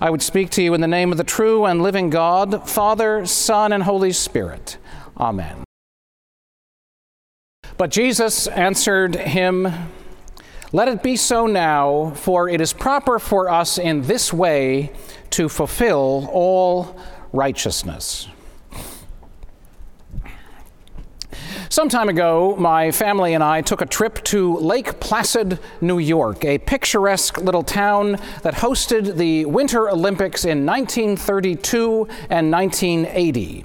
I would speak to you in the name of the true and living God, Father, Son, and Holy Spirit. Amen. But Jesus answered him, Let it be so now, for it is proper for us in this way to fulfill all righteousness. Some time ago, my family and I took a trip to Lake Placid, New York, a picturesque little town that hosted the Winter Olympics in 1932 and 1980.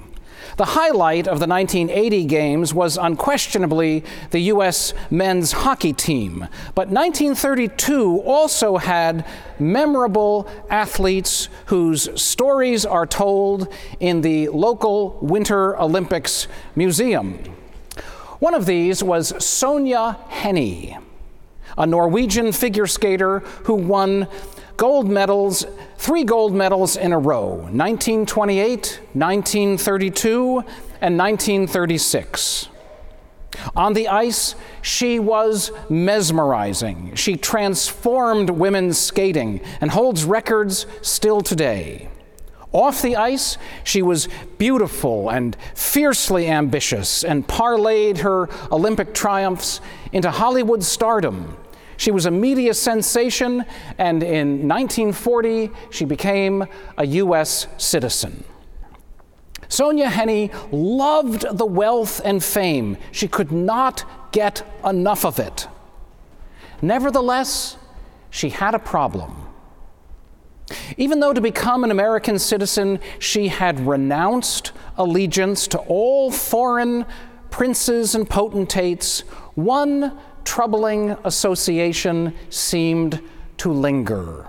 The highlight of the 1980 Games was unquestionably the U.S. men's hockey team, but 1932 also had memorable athletes whose stories are told in the local Winter Olympics Museum. One of these was Sonja Henie, a Norwegian figure skater who won gold medals, three gold medals in a row 1928, 1932, and 1936. On the ice, she was mesmerizing. She transformed women's skating and holds records still today. Off the ice, she was beautiful and fiercely ambitious and parlayed her Olympic triumphs into Hollywood stardom. She was a media sensation, and in 1940, she became a U.S. citizen. Sonja Henie loved the wealth and fame. She could not get enough of it. Nevertheless, she had a problem. Even though to become an American citizen, she had renounced allegiance to all foreign princes and potentates, one troubling association seemed to linger.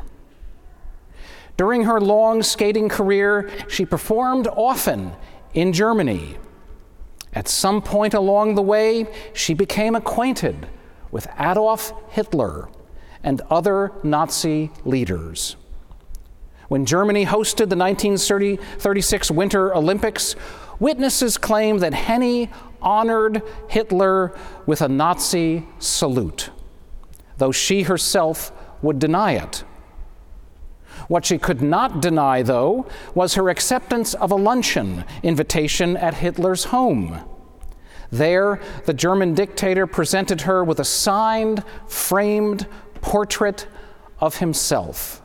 During her long skating career, she performed often in Germany. At some point along the way, she became acquainted with Adolf Hitler and other Nazi leaders. When Germany hosted the 1936 Winter Olympics, witnesses claim that Henie honored Hitler with a Nazi salute, though she herself would deny it. What she could not deny, though, was her acceptance of a luncheon invitation at Hitler's home. There, the German dictator presented her with a signed, framed portrait of himself.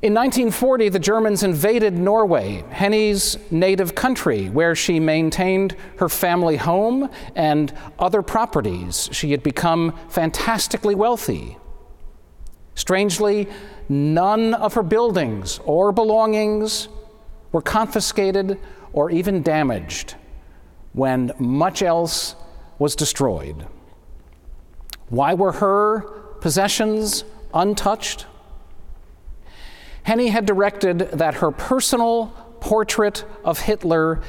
In 1940, the Germans invaded Norway, Henie's native country, where she maintained her family home and other properties. She had become fantastically wealthy. Strangely, none of her buildings or belongings were confiscated or even damaged when much else was destroyed. Why were her possessions untouched? Henie had directed that her personal portrait of Hitler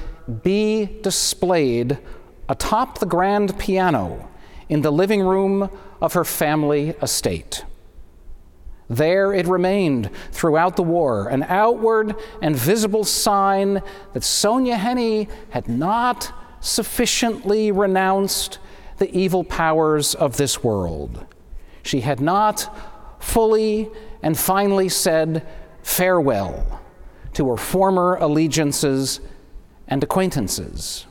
be displayed atop the grand piano in the living room of her family estate. There it remained throughout the war, an outward and visible sign that Sonja Henie had not sufficiently renounced the evil powers of this world. She had not fully and finally said farewell to her former allegiances and acquaintances.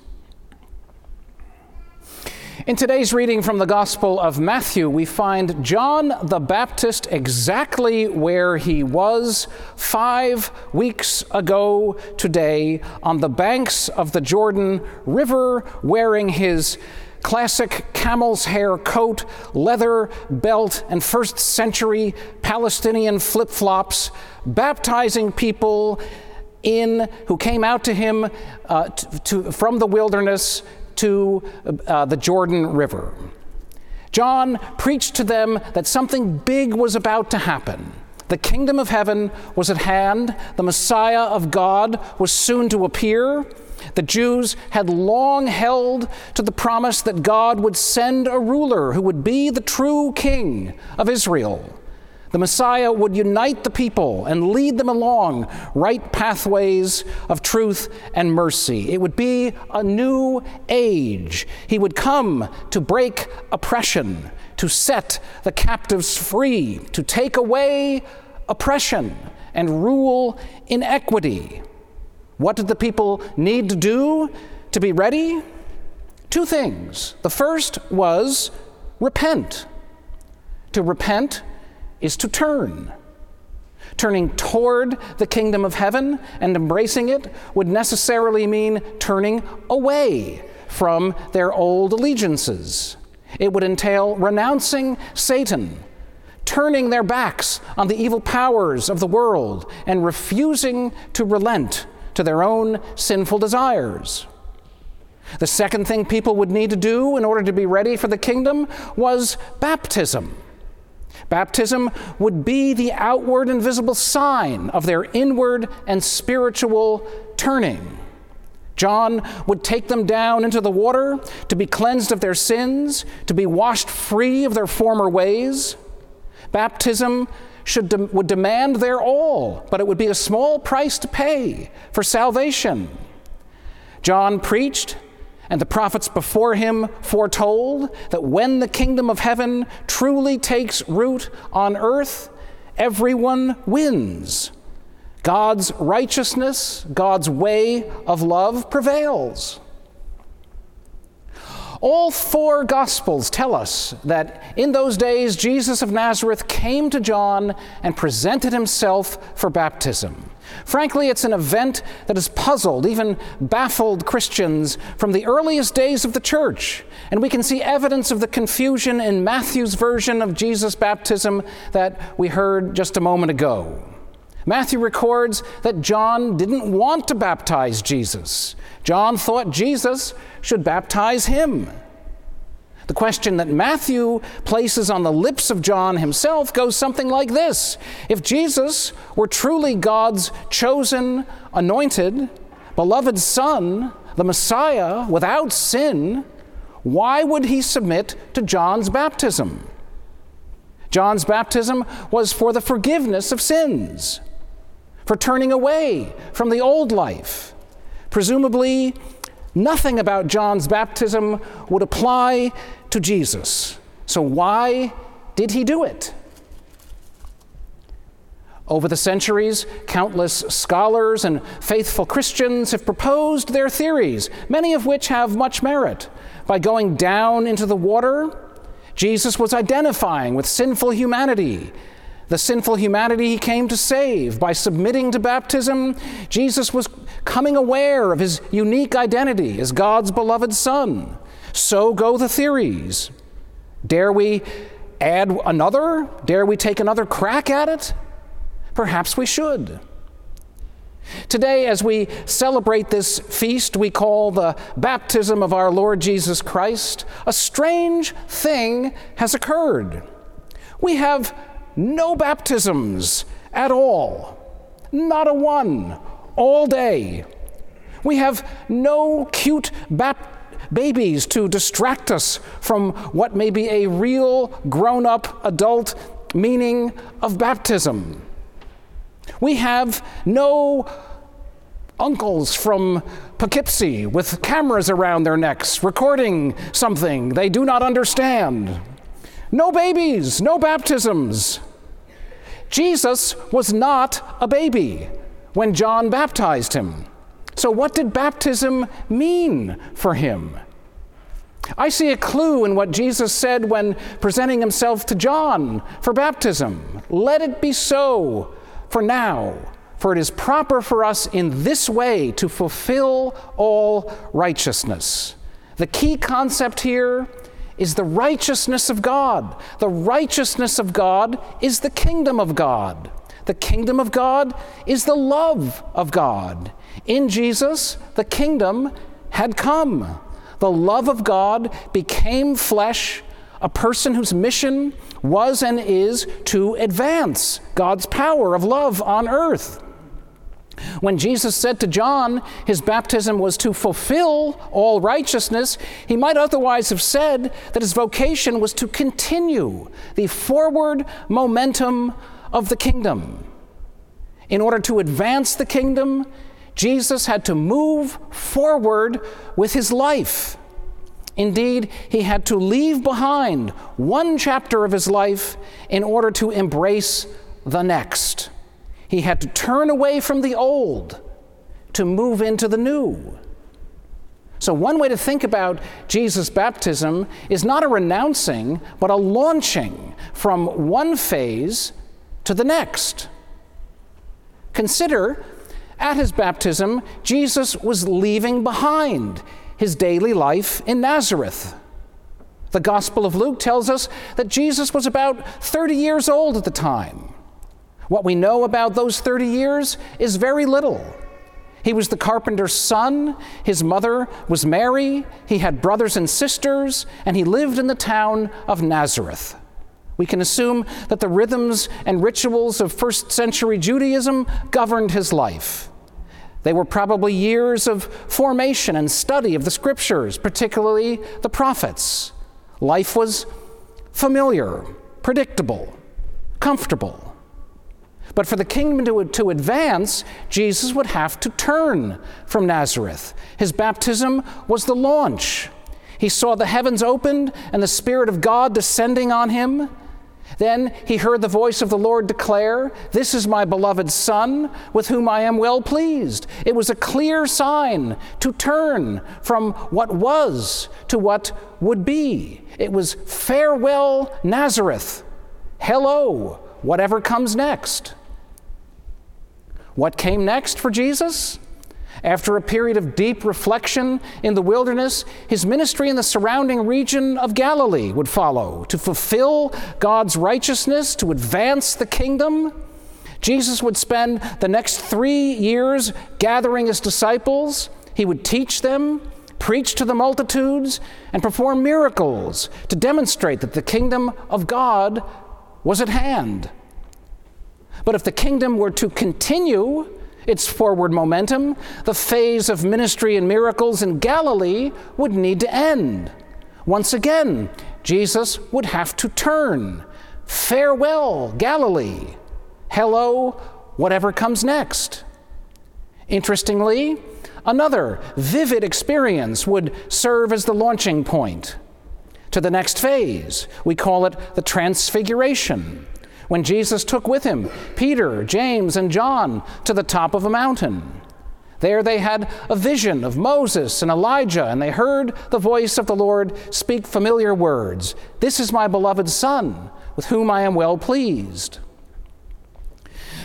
In today's reading from the Gospel of Matthew, we find John the Baptist exactly where he was five weeks ago today on the banks of the Jordan River, wearing his classic camel's hair coat, leather belt, and first century Palestinian flip flops, baptizing people in who came out to him uh, to, to, from the wilderness to uh, the Jordan River. John preached to them that something big was about to happen. The kingdom of heaven was at hand, the Messiah of God was soon to appear. The Jews had long held to the promise that God would send a ruler who would be the true king of Israel. The Messiah would unite the people and lead them along right pathways of truth and mercy. It would be a new age. He would come to break oppression, to set the captives free, to take away oppression and rule inequity. What did the people need to do to be ready? Two things. The first was repent. To repent is to turn. Turning toward the kingdom of heaven and embracing it would necessarily mean turning away from their old allegiances. It would entail renouncing Satan, turning their backs on the evil powers of the world, and refusing to relent to their own sinful desires. The second thing people would need to do in order to be ready for the kingdom was baptism. Baptism would be the outward and visible sign of their inward and spiritual turning. John would take them down into the water to be cleansed of their sins, to be washed free of their former ways. Baptism should de- would demand their all, but it would be a small price to pay for salvation. John preached, and the prophets before him foretold that when the kingdom of heaven truly takes root on earth, everyone wins. God's righteousness, God's way of love prevails. All four Gospels tell us that in those days Jesus of Nazareth came to John and presented himself for baptism. Frankly, it's an event that has puzzled, even baffled Christians from the earliest days of the church. And we can see evidence of the confusion in Matthew's version of Jesus' baptism that we heard just a moment ago. Matthew records that John didn't want to baptize Jesus. John thought Jesus should baptize him. The question that Matthew places on the lips of John himself goes something like this If Jesus were truly God's chosen, anointed, beloved Son, the Messiah, without sin, why would he submit to John's baptism? John's baptism was for the forgiveness of sins for turning away from the old life. Presumably, nothing about John's baptism would apply to Jesus. So, why did he do it? Over the centuries, countless scholars and faithful Christians have proposed their theories, many of which have much merit. By going down into the water, Jesus was identifying with sinful humanity the sinful humanity he came to save. By submitting to baptism, Jesus was coming aware of his unique identity as God's beloved Son. So go the theories. Dare we add another? Dare we take another crack at it? Perhaps we should. Today, as we celebrate this feast we call the baptism of our Lord Jesus Christ, a strange thing has occurred. We have no baptisms at all, not a one, all day. We have no cute bap- babies to distract us from what may be a real grown up adult meaning of baptism. We have no uncles from Poughkeepsie with cameras around their necks recording something they do not understand. No babies, no baptisms. Jesus was not a baby when John baptized him. So, what did baptism mean for him? I see a clue in what Jesus said when presenting himself to John for baptism. Let it be so for now, for it is proper for us in this way to fulfill all righteousness. The key concept here is the righteousness of God. The righteousness of God is the kingdom of God. The kingdom of God is the love of God. In Jesus, the kingdom had come. The love of God became flesh, a person whose mission was and is to advance God's power of love on earth. When Jesus said to John his baptism was to fulfill all righteousness, he might otherwise have said that his vocation was to continue the forward momentum of the kingdom. In order to advance the kingdom, Jesus had to move forward with his life. Indeed, he had to leave behind one chapter of his life in order to embrace the next. He had to turn away from the old to move into the new. So, one way to think about Jesus' baptism is not a renouncing, but a launching from one phase to the next. Consider, at his baptism, Jesus was leaving behind his daily life in Nazareth. The Gospel of Luke tells us that Jesus was about 30 years old at the time. What we know about those 30 years is very little. He was the carpenter's son, his mother was Mary, he had brothers and sisters, and he lived in the town of Nazareth. We can assume that the rhythms and rituals of first century Judaism governed his life. They were probably years of formation and study of the scriptures, particularly the prophets. Life was familiar, predictable, comfortable. But for the kingdom to, to advance, Jesus would have to turn from Nazareth. His baptism was the launch. He saw the heavens opened and the Spirit of God descending on him. Then he heard the voice of the Lord declare, This is my beloved Son, with whom I am well pleased. It was a clear sign to turn from what was to what would be. It was farewell, Nazareth. Hello, whatever comes next. What came next for Jesus? After a period of deep reflection in the wilderness, his ministry in the surrounding region of Galilee would follow to fulfill God's righteousness, to advance the kingdom. Jesus would spend the next three years gathering his disciples. He would teach them, preach to the multitudes, and perform miracles to demonstrate that the kingdom of God was at hand. But if the kingdom were to continue, its forward momentum, the phase of ministry and miracles in Galilee would need to end. Once again, Jesus would have to turn. Farewell, Galilee. Hello, whatever comes next. Interestingly, another vivid experience would serve as the launching point to the next phase. We call it the Transfiguration when Jesus took with him Peter, James, and John to the top of a mountain. There they had a vision of Moses and Elijah, and they heard the voice of the Lord speak familiar words This is my beloved Son, with whom I am well pleased.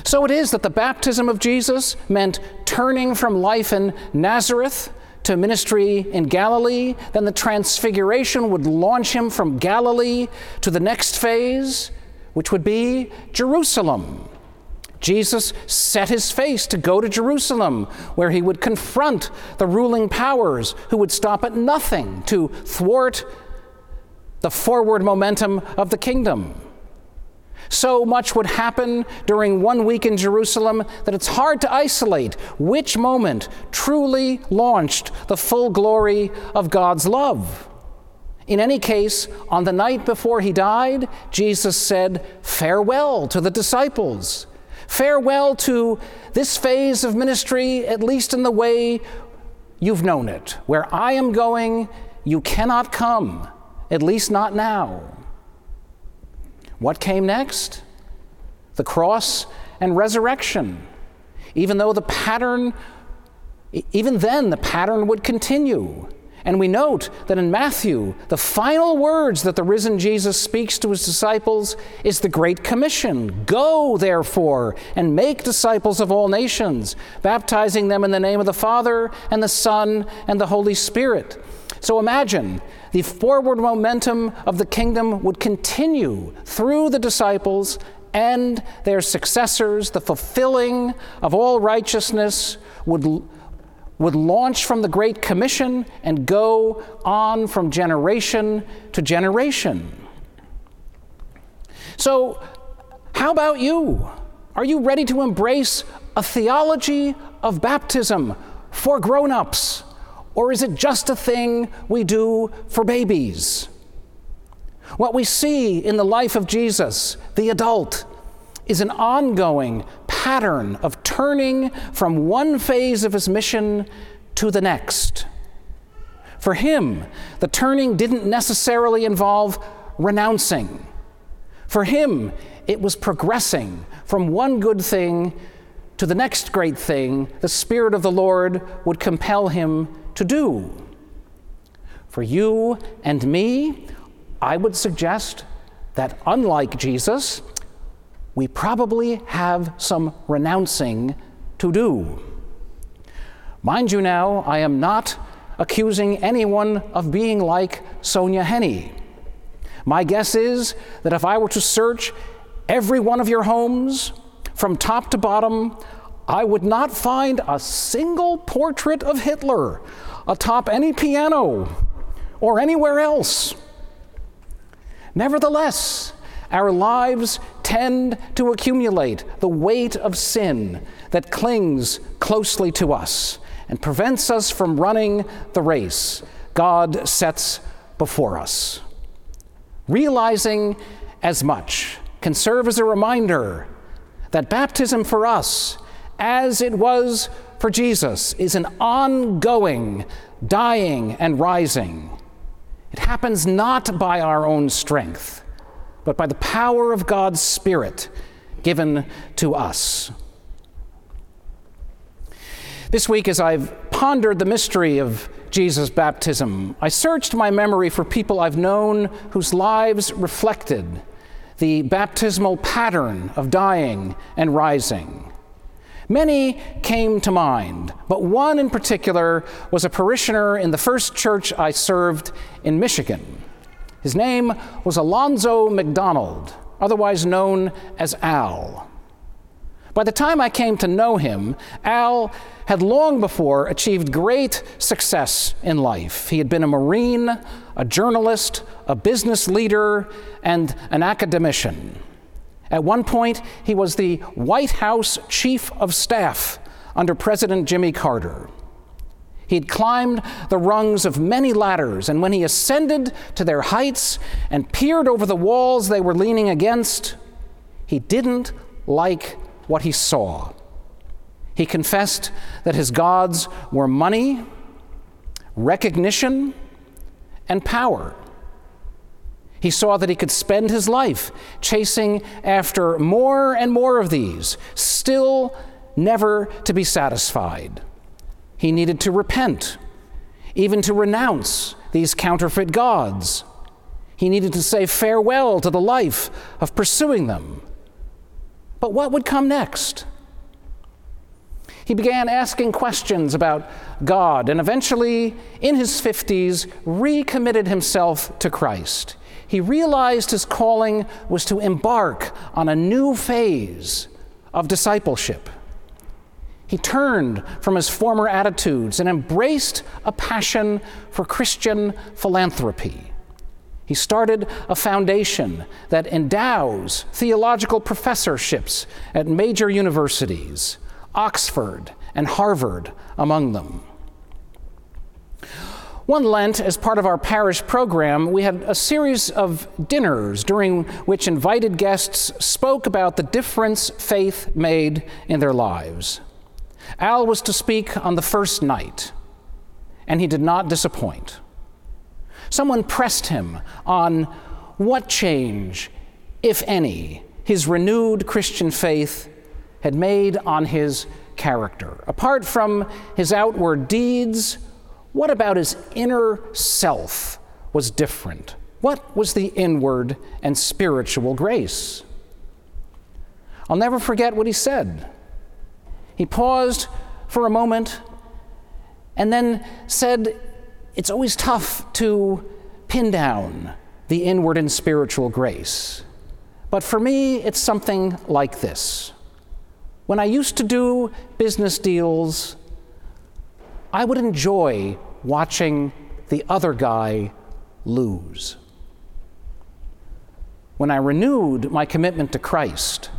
So it is that the baptism of Jesus meant turning from life in Nazareth to ministry in Galilee. Then the transfiguration would launch him from Galilee to the next phase, which would be Jerusalem. Jesus set his face to go to Jerusalem, where he would confront the ruling powers who would stop at nothing to thwart the forward momentum of the kingdom. So much would happen during one week in Jerusalem that it's hard to isolate which moment truly launched the full glory of God's love. In any case, on the night before he died, Jesus said farewell to the disciples. Farewell to this phase of ministry, at least in the way you've known it. Where I am going, you cannot come, at least not now. What came next? The cross and resurrection. Even though the pattern, even then, the pattern would continue. And we note that in Matthew, the final words that the risen Jesus speaks to his disciples is the Great Commission Go, therefore, and make disciples of all nations, baptizing them in the name of the Father, and the Son, and the Holy Spirit. So imagine the forward momentum of the kingdom would continue through the disciples and their successors. The fulfilling of all righteousness would would launch from the Great Commission and go on from generation to generation. So, how about you? Are you ready to embrace a theology of baptism for grown ups? Or is it just a thing we do for babies? What we see in the life of Jesus, the adult, is an ongoing pattern of turning from one phase of his mission to the next. For him, the turning didn't necessarily involve renouncing. For him, it was progressing from one good thing to the next great thing the Spirit of the Lord would compel him to do. For you and me, I would suggest that unlike Jesus, we probably have some renouncing to do. Mind you, now, I am not accusing anyone of being like Sonja Henie. My guess is that if I were to search every one of your homes from top to bottom, I would not find a single portrait of Hitler atop any piano or anywhere else. Nevertheless, our lives tend to accumulate the weight of sin that clings closely to us and prevents us from running the race God sets before us. Realizing as much can serve as a reminder that baptism for us, as it was for Jesus, is an ongoing dying and rising. It happens not by our own strength, but by the power of God's Spirit given to us. This week, as I've pondered the mystery of Jesus' baptism, I searched my memory for people I've known whose lives reflected the baptismal pattern of dying and rising. Many came to mind, but one in particular was a parishioner in the first church I served in Michigan. His name was Alonzo McDonald, otherwise known as Al. By the time I came to know him, Al had long before achieved great success in life. He had been a Marine, a journalist, a business leader, and an academician. At one point, he was the White House Chief of Staff under President Jimmy Carter. He had climbed the rungs of many ladders, and when he ascended to their heights and peered over the walls they were leaning against, he didn't like what he saw. He confessed that his gods were money, recognition, and power. He saw that he could spend his life chasing after more and more of these, still never to be satisfied. He needed to repent, even to renounce these counterfeit gods. He needed to say farewell to the life of pursuing them. But what would come next? He began asking questions about God and eventually, in his 50s, recommitted himself to Christ. He realized his calling was to embark on a new phase of discipleship. He turned from his former attitudes and embraced a passion for Christian philanthropy. He started a foundation that endows theological professorships at major universities, Oxford and Harvard among them. One Lent, as part of our parish program, we had a series of dinners during which invited guests spoke about the difference faith made in their lives. Al was to speak on the first night, and he did not disappoint. Someone pressed him on what change, if any, his renewed Christian faith had made on his character. Apart from his outward deeds, what about his inner self was different? What was the inward and spiritual grace? I'll never forget what he said. He paused for a moment and then said, it's always tough to pin down the inward and spiritual grace. But for me, it's something like this. When I used to do business deals, I would enjoy watching the other guy lose. When I renewed my commitment to Christ,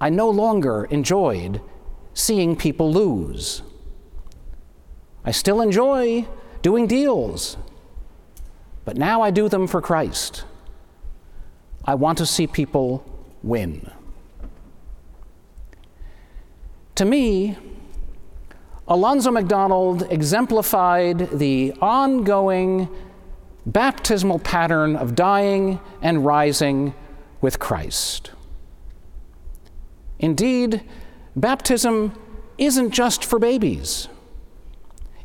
I no longer enjoyed seeing people lose. I still enjoy doing deals, but now I do them for Christ. I want to see people win. To me, Alonzo McDonald exemplified the ongoing baptismal pattern of dying and rising with Christ. Indeed, baptism isn't just for babies,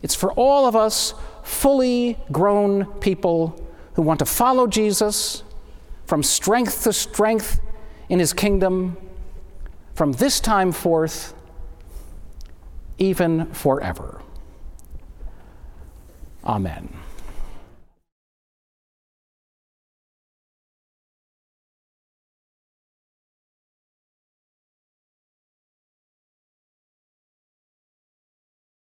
it's for all of us fully grown people who want to follow Jesus from strength to strength in his kingdom, from this time forth, even forever. Amen.